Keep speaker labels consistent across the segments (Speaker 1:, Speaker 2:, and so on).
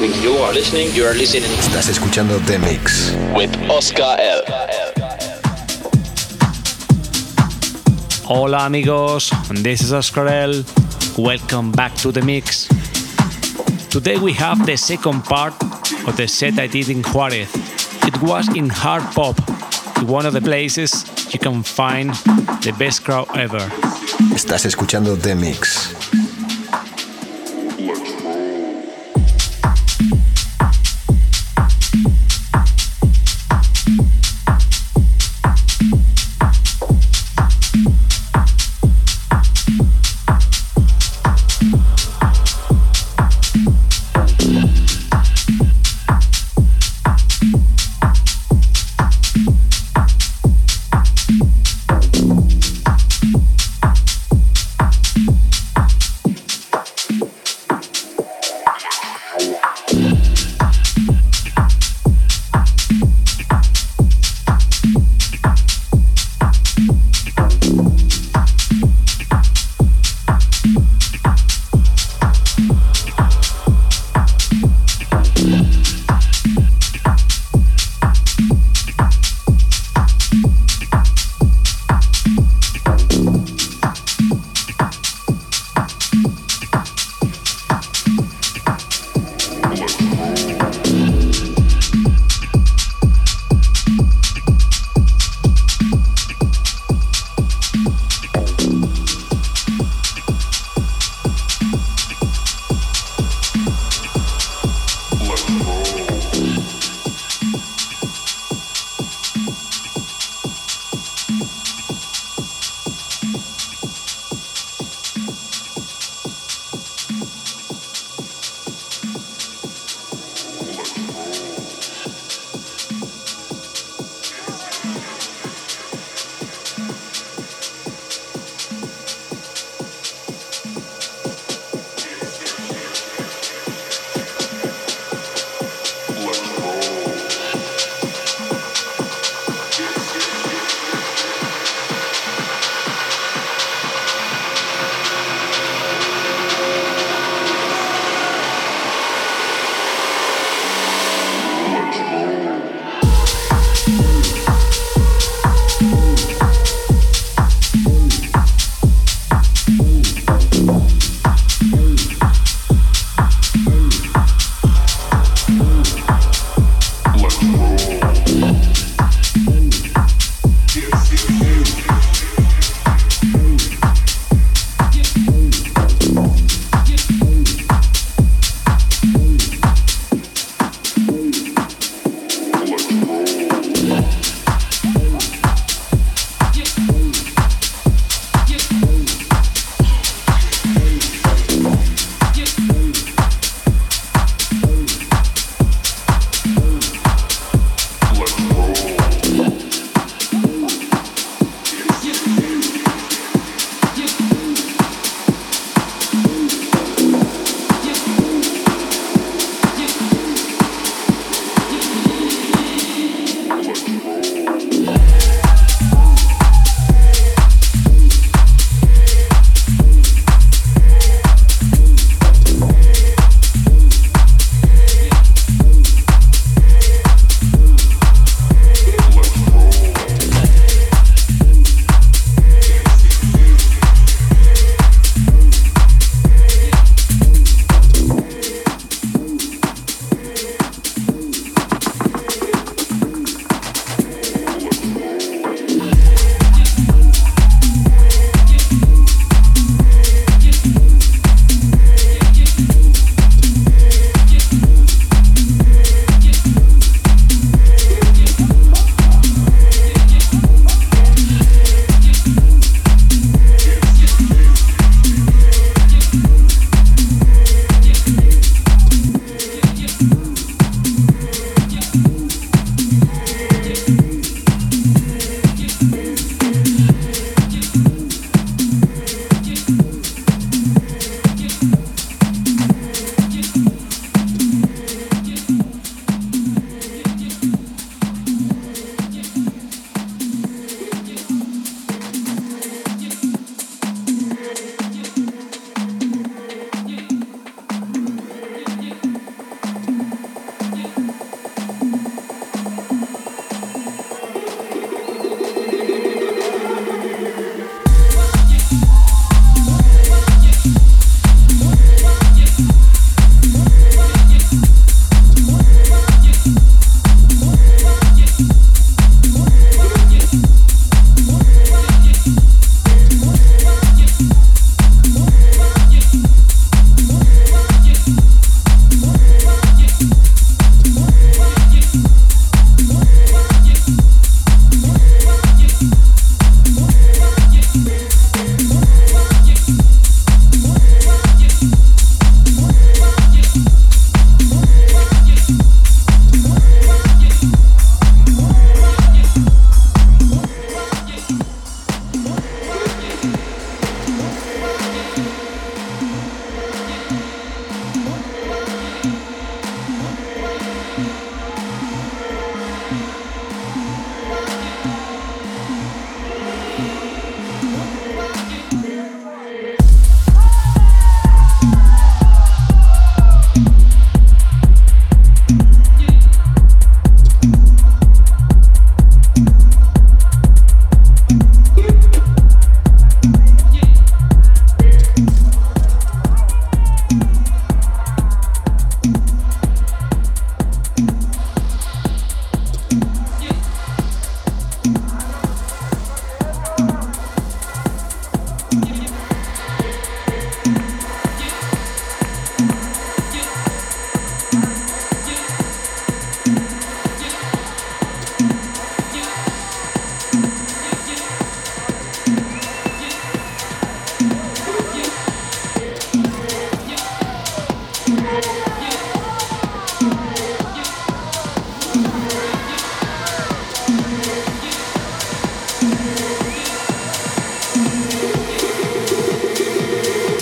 Speaker 1: one. You're listening, you are listening, you are listening.
Speaker 2: Estás escuchando The Mix.
Speaker 1: With Oscar L.
Speaker 3: Hola amigos, this is Oscar L. Welcome back to The Mix. Today we have the second part of the set I did in Juarez. It was in hard pop, one of the places you can find the best crowd ever.
Speaker 2: Estás escuchando The Mix.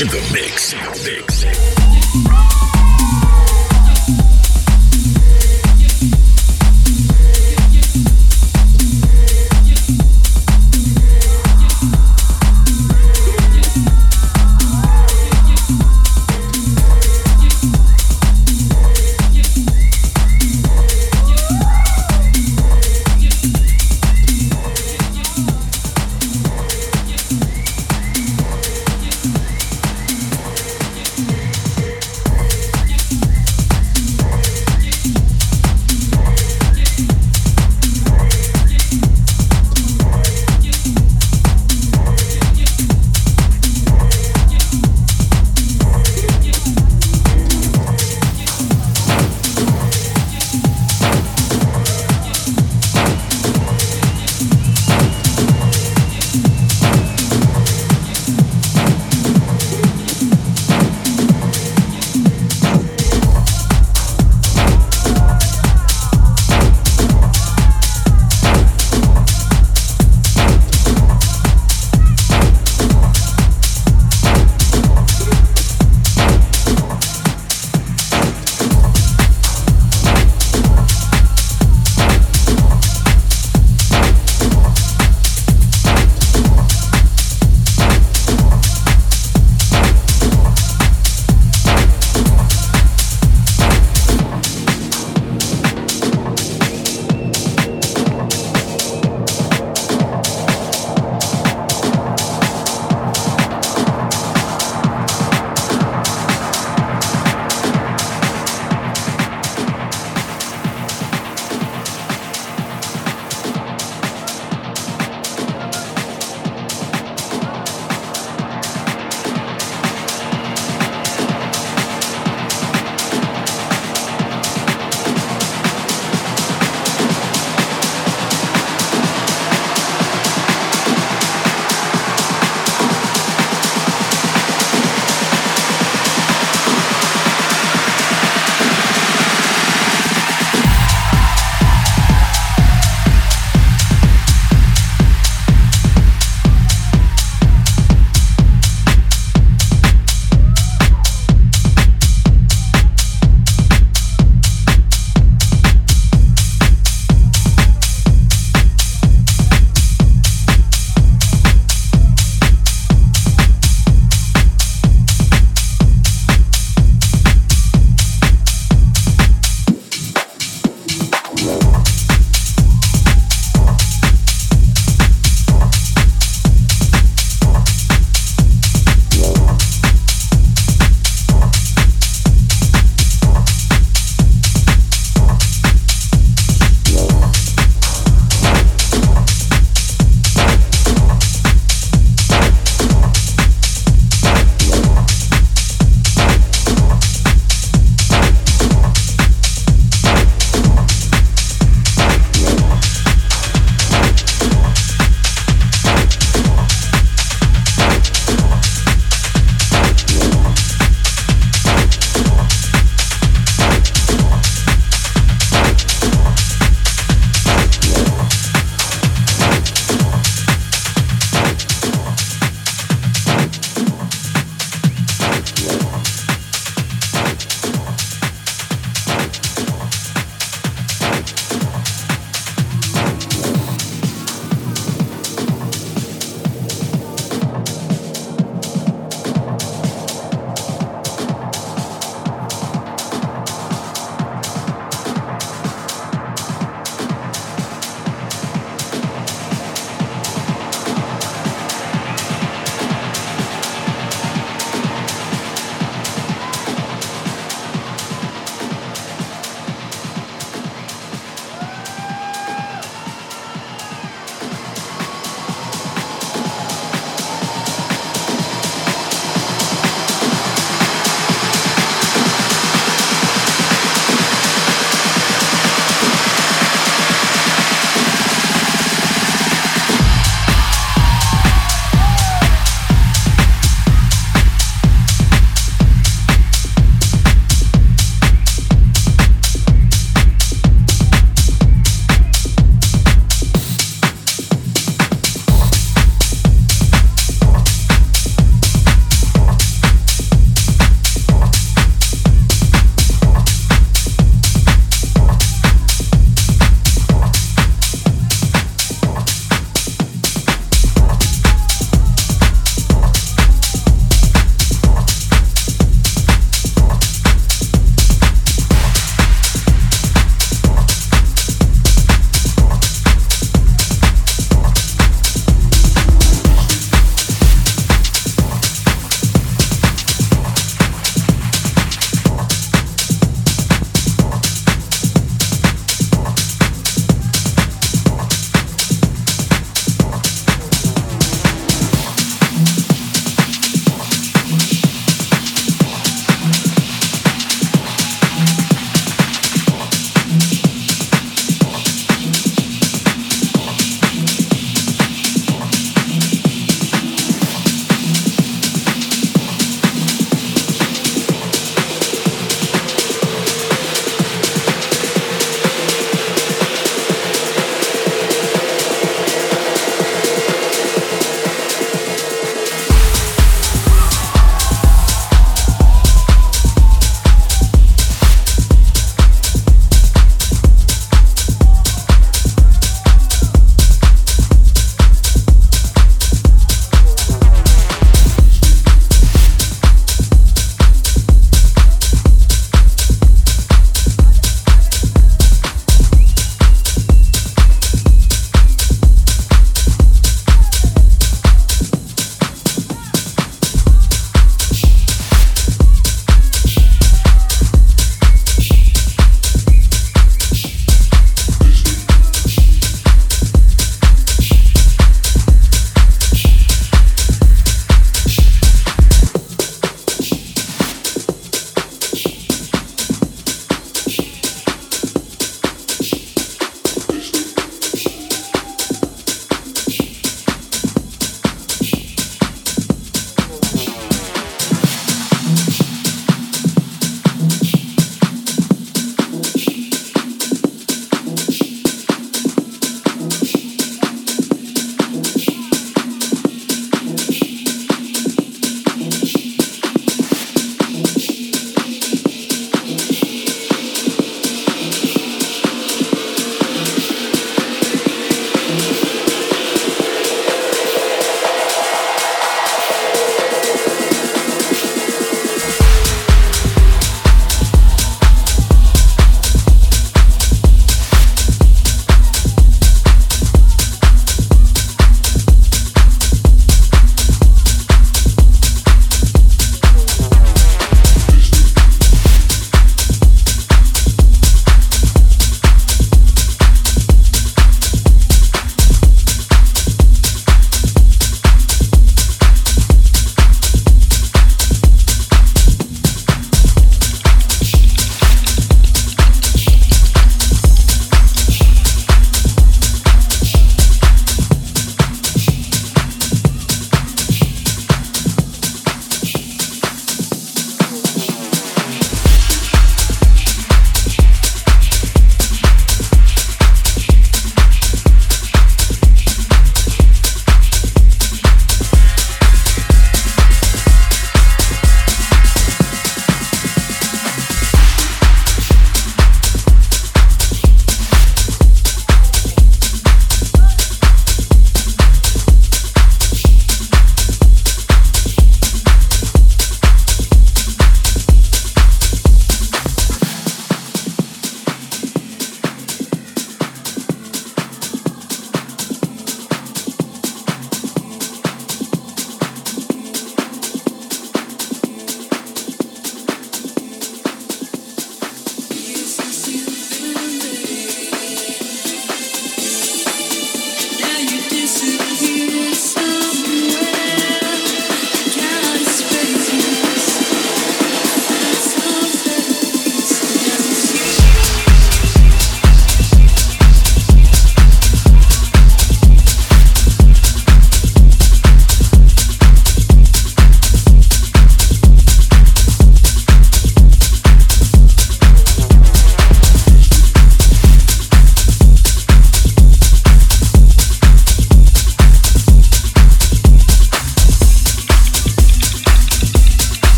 Speaker 2: In the mix. mix.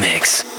Speaker 4: mix.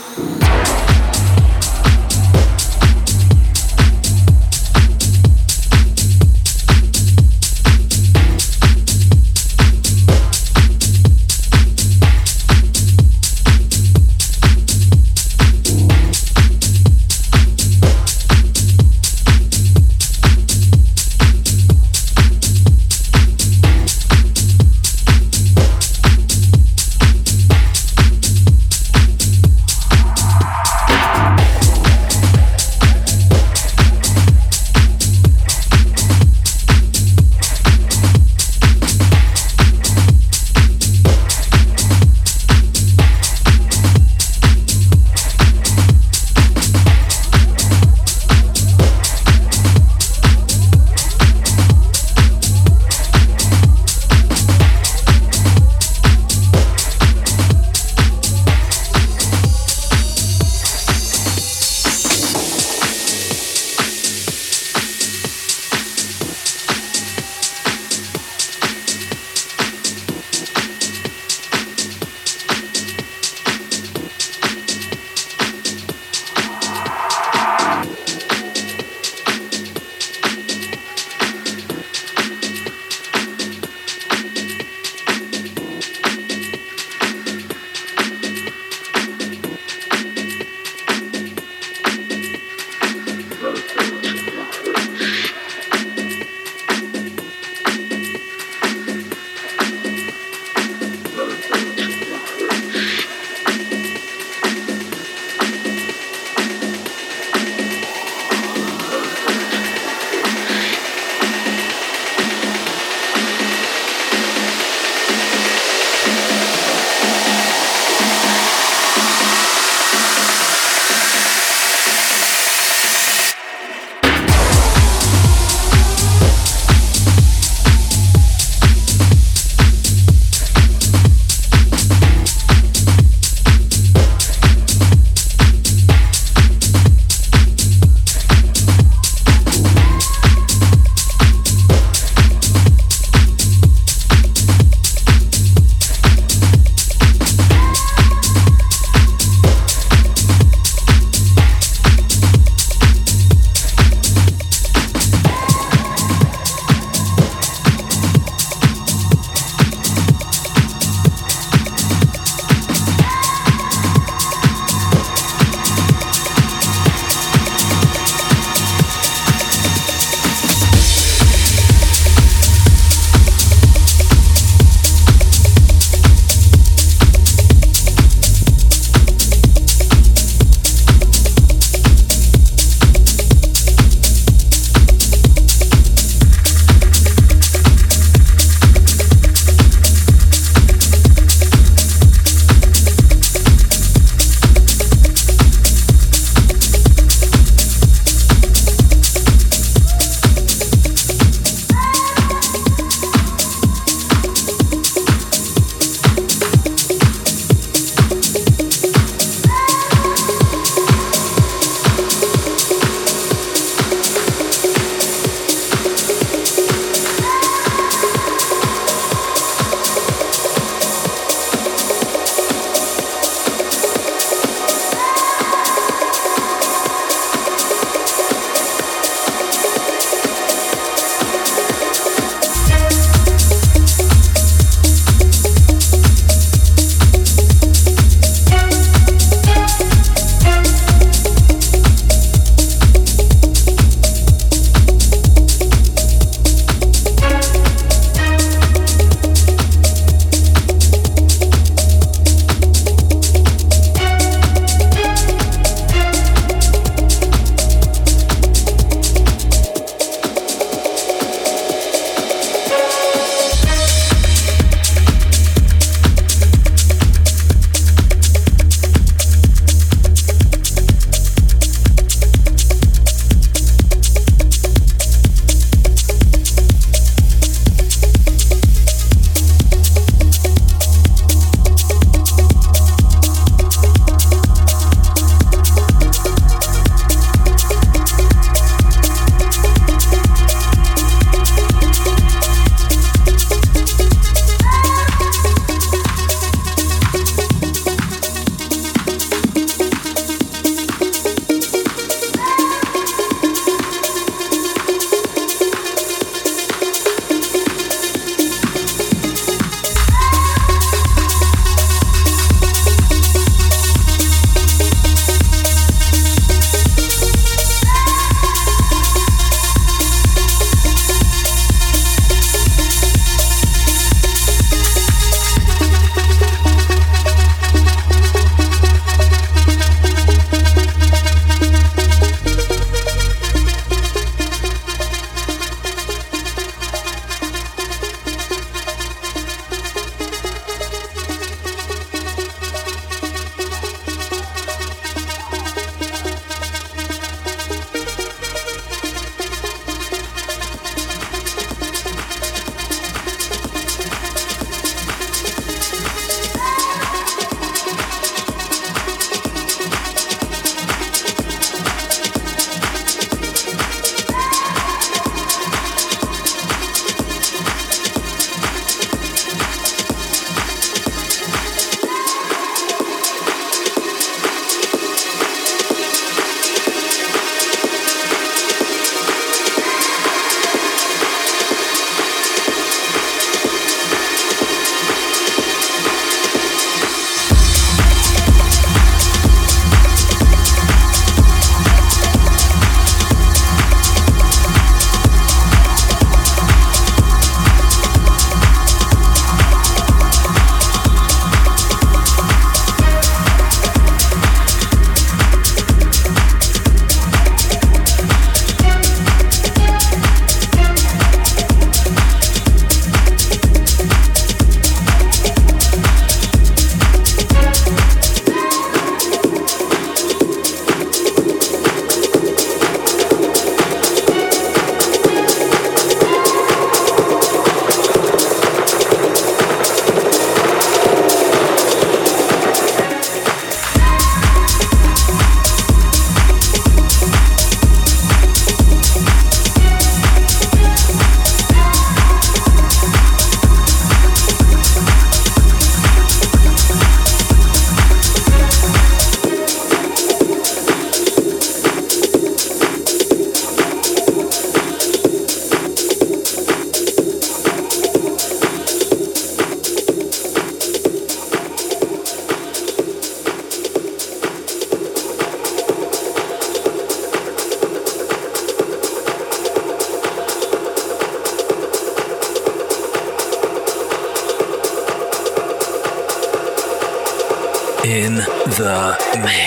Speaker 2: The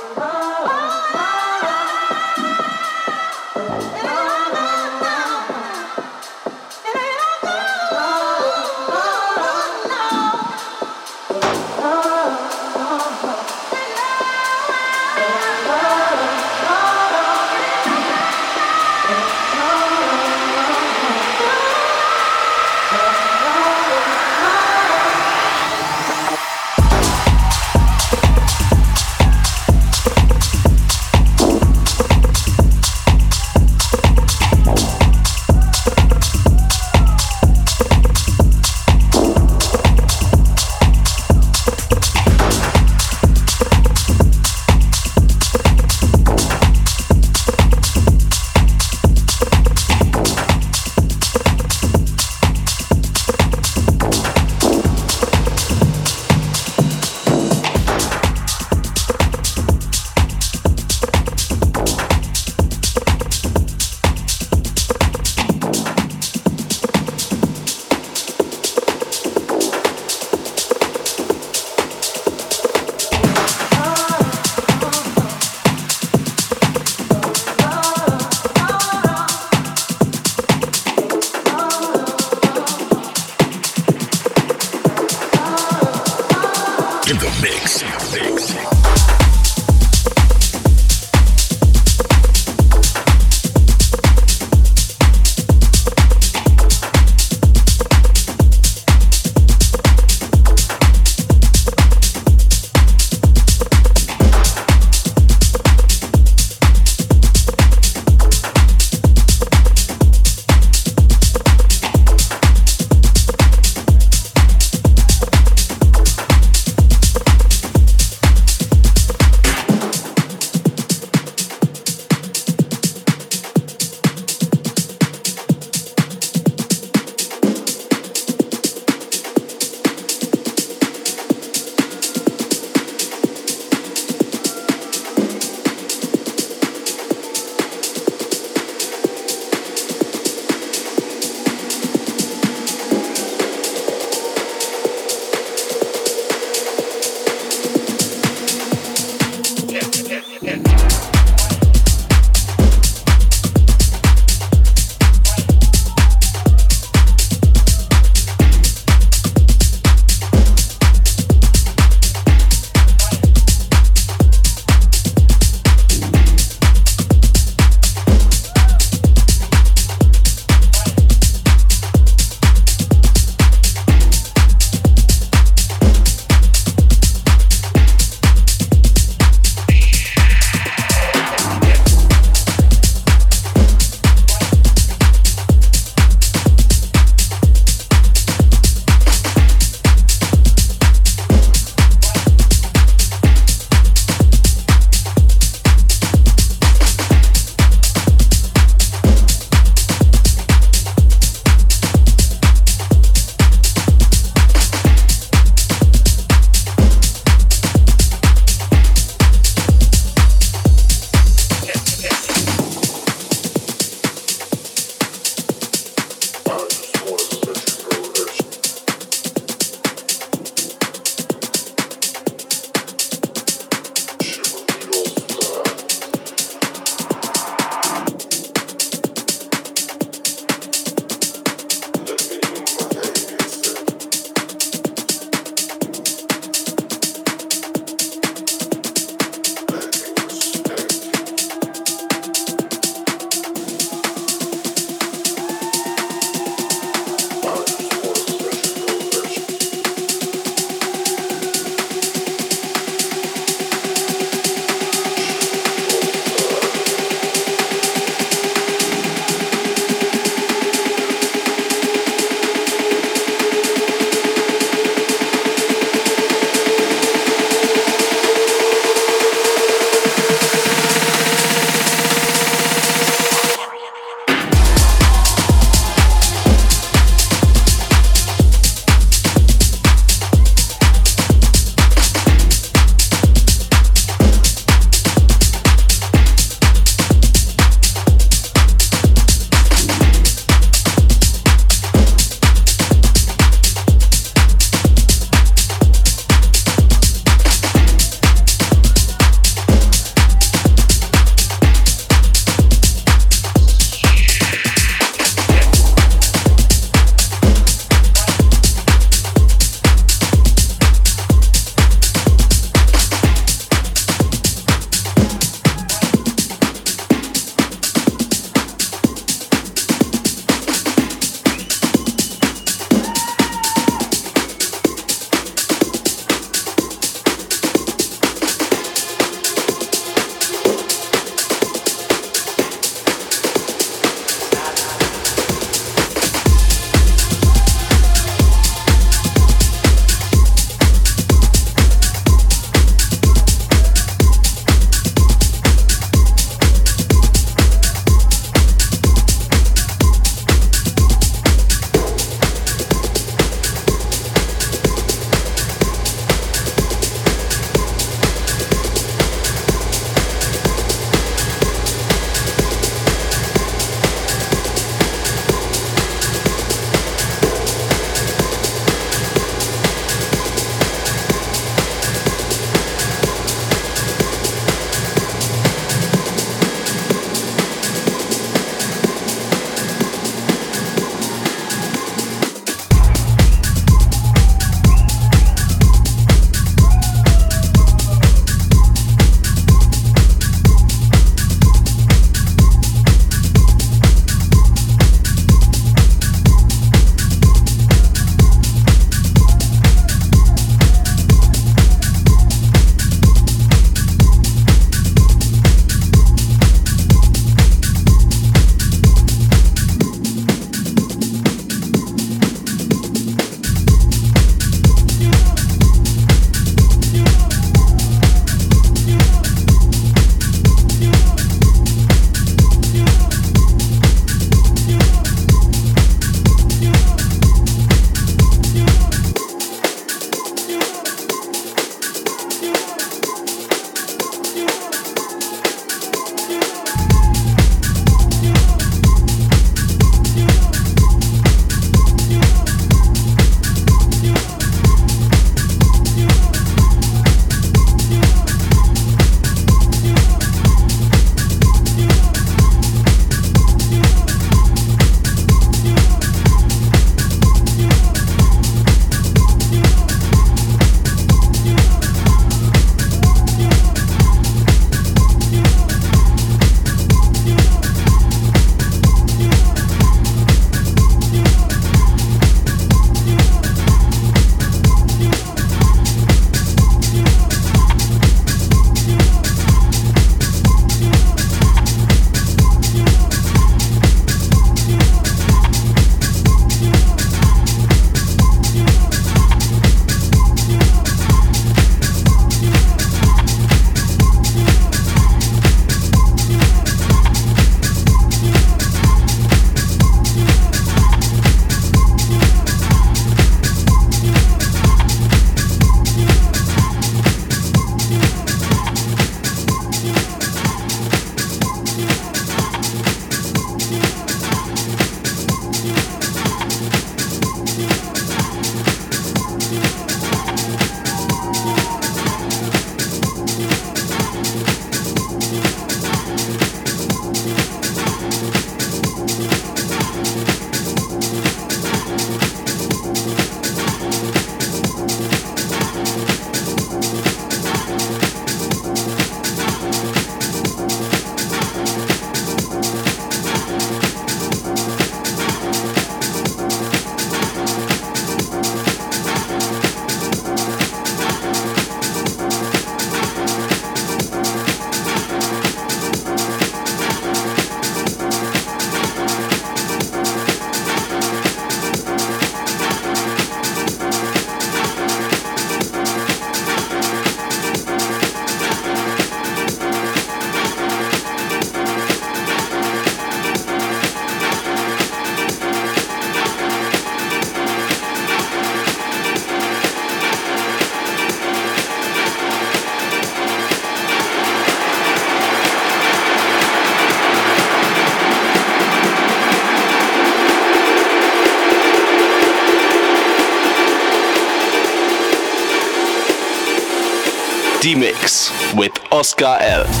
Speaker 1: D-Mix with Oscar L.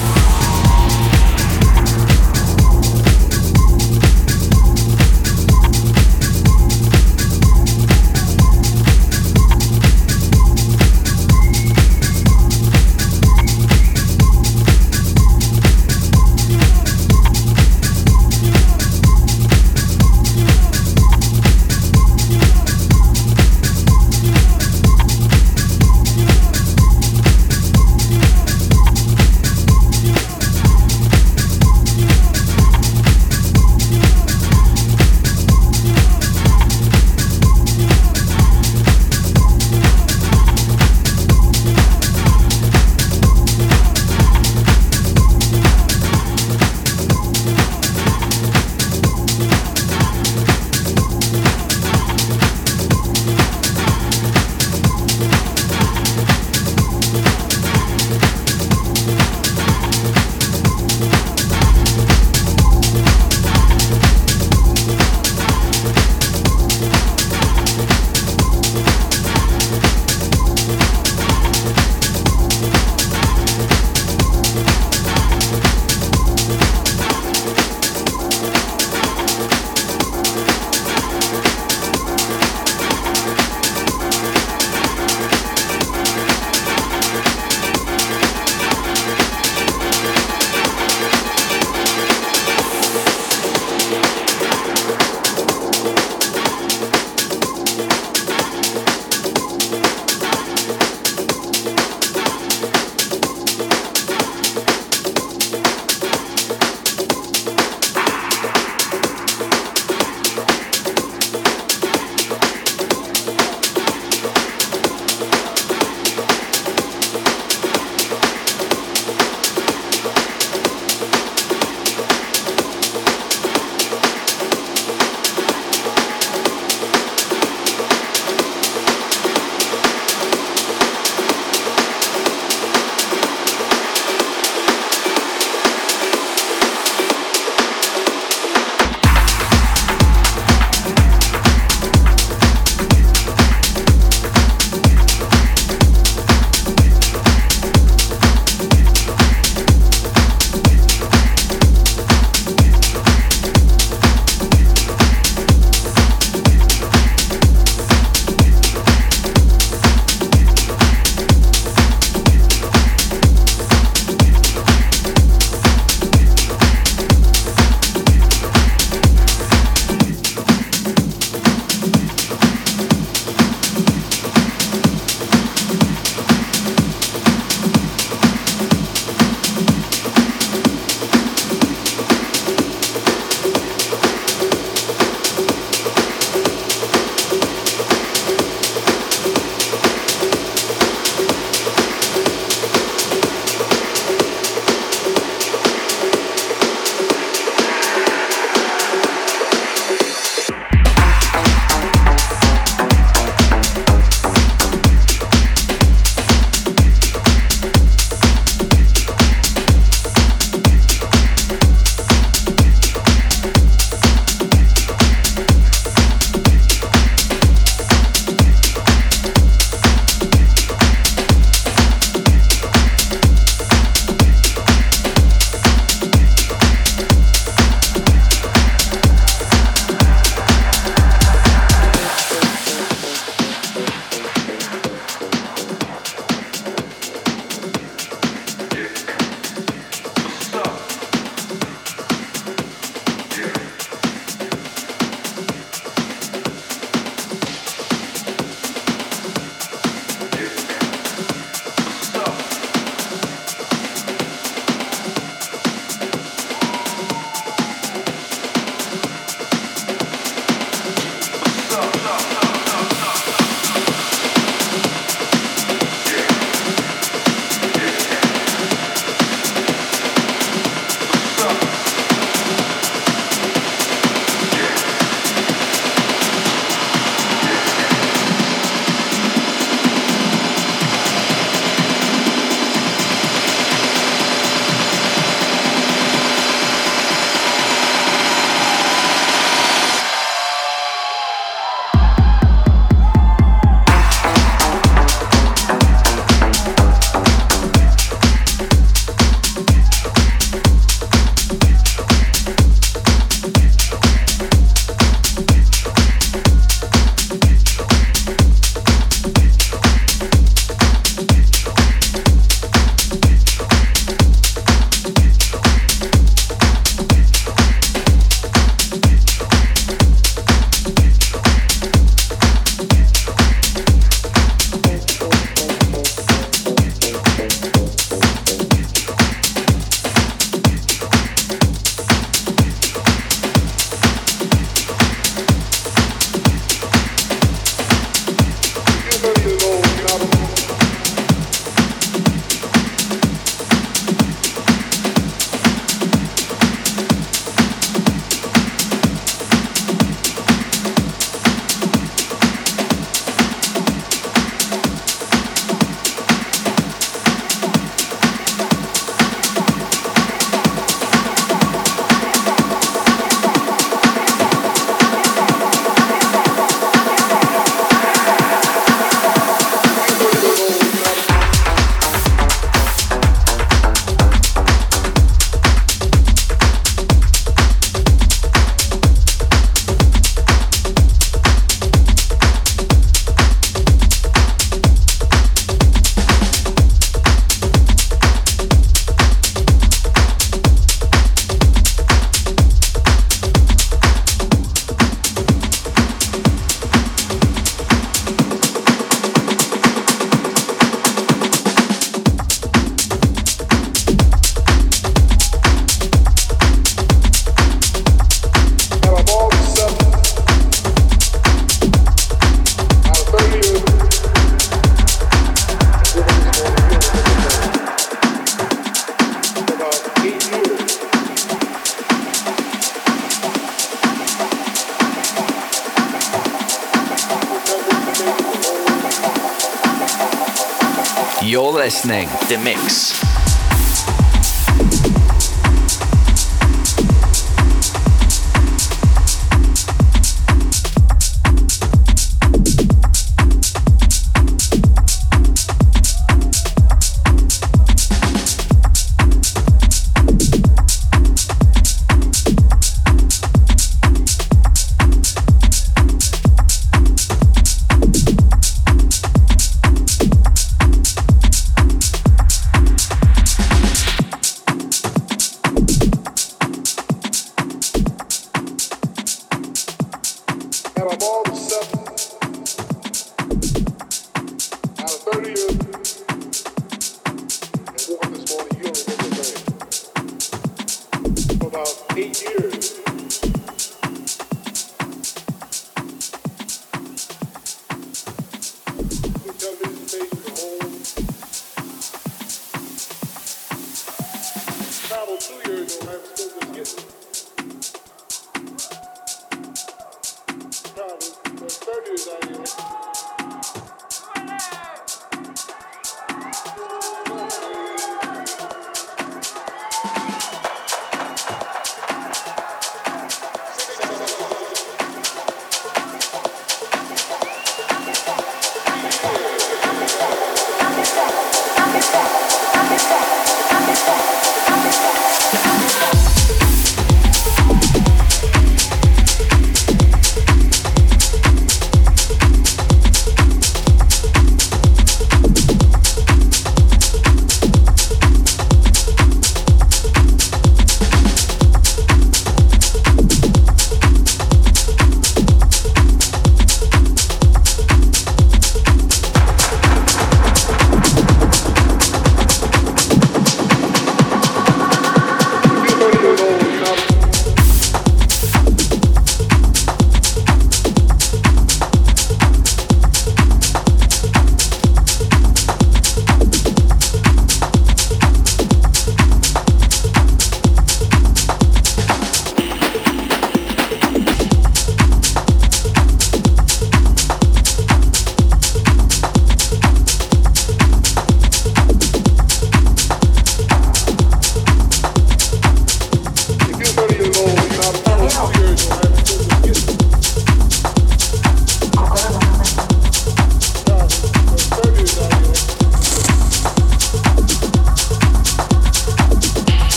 Speaker 5: The Mix.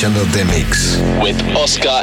Speaker 2: Escuchando The Mix.
Speaker 1: With Oscar.